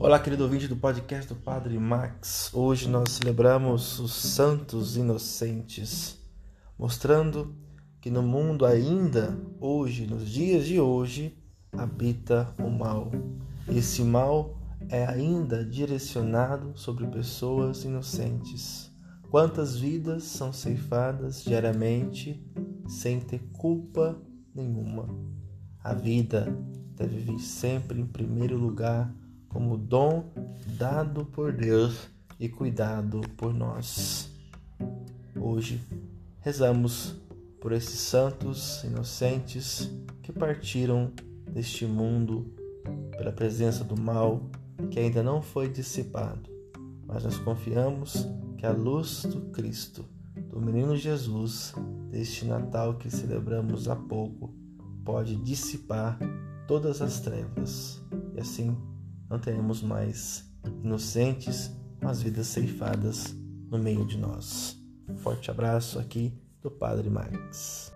Olá, querido ouvinte do podcast do Padre Max. Hoje nós celebramos os santos inocentes, mostrando que no mundo ainda, hoje, nos dias de hoje, habita o mal. Esse mal é ainda direcionado sobre pessoas inocentes. Quantas vidas são ceifadas diariamente sem ter culpa nenhuma? A vida deve vir sempre em primeiro lugar como dom dado por Deus e cuidado por nós. Hoje rezamos por esses santos inocentes que partiram deste mundo pela presença do mal que ainda não foi dissipado, mas nós confiamos que a luz do Cristo, do menino Jesus, deste Natal que celebramos há pouco, pode dissipar todas as trevas e assim não teremos mais inocentes com as vidas ceifadas no meio de nós. Forte abraço aqui do Padre Max.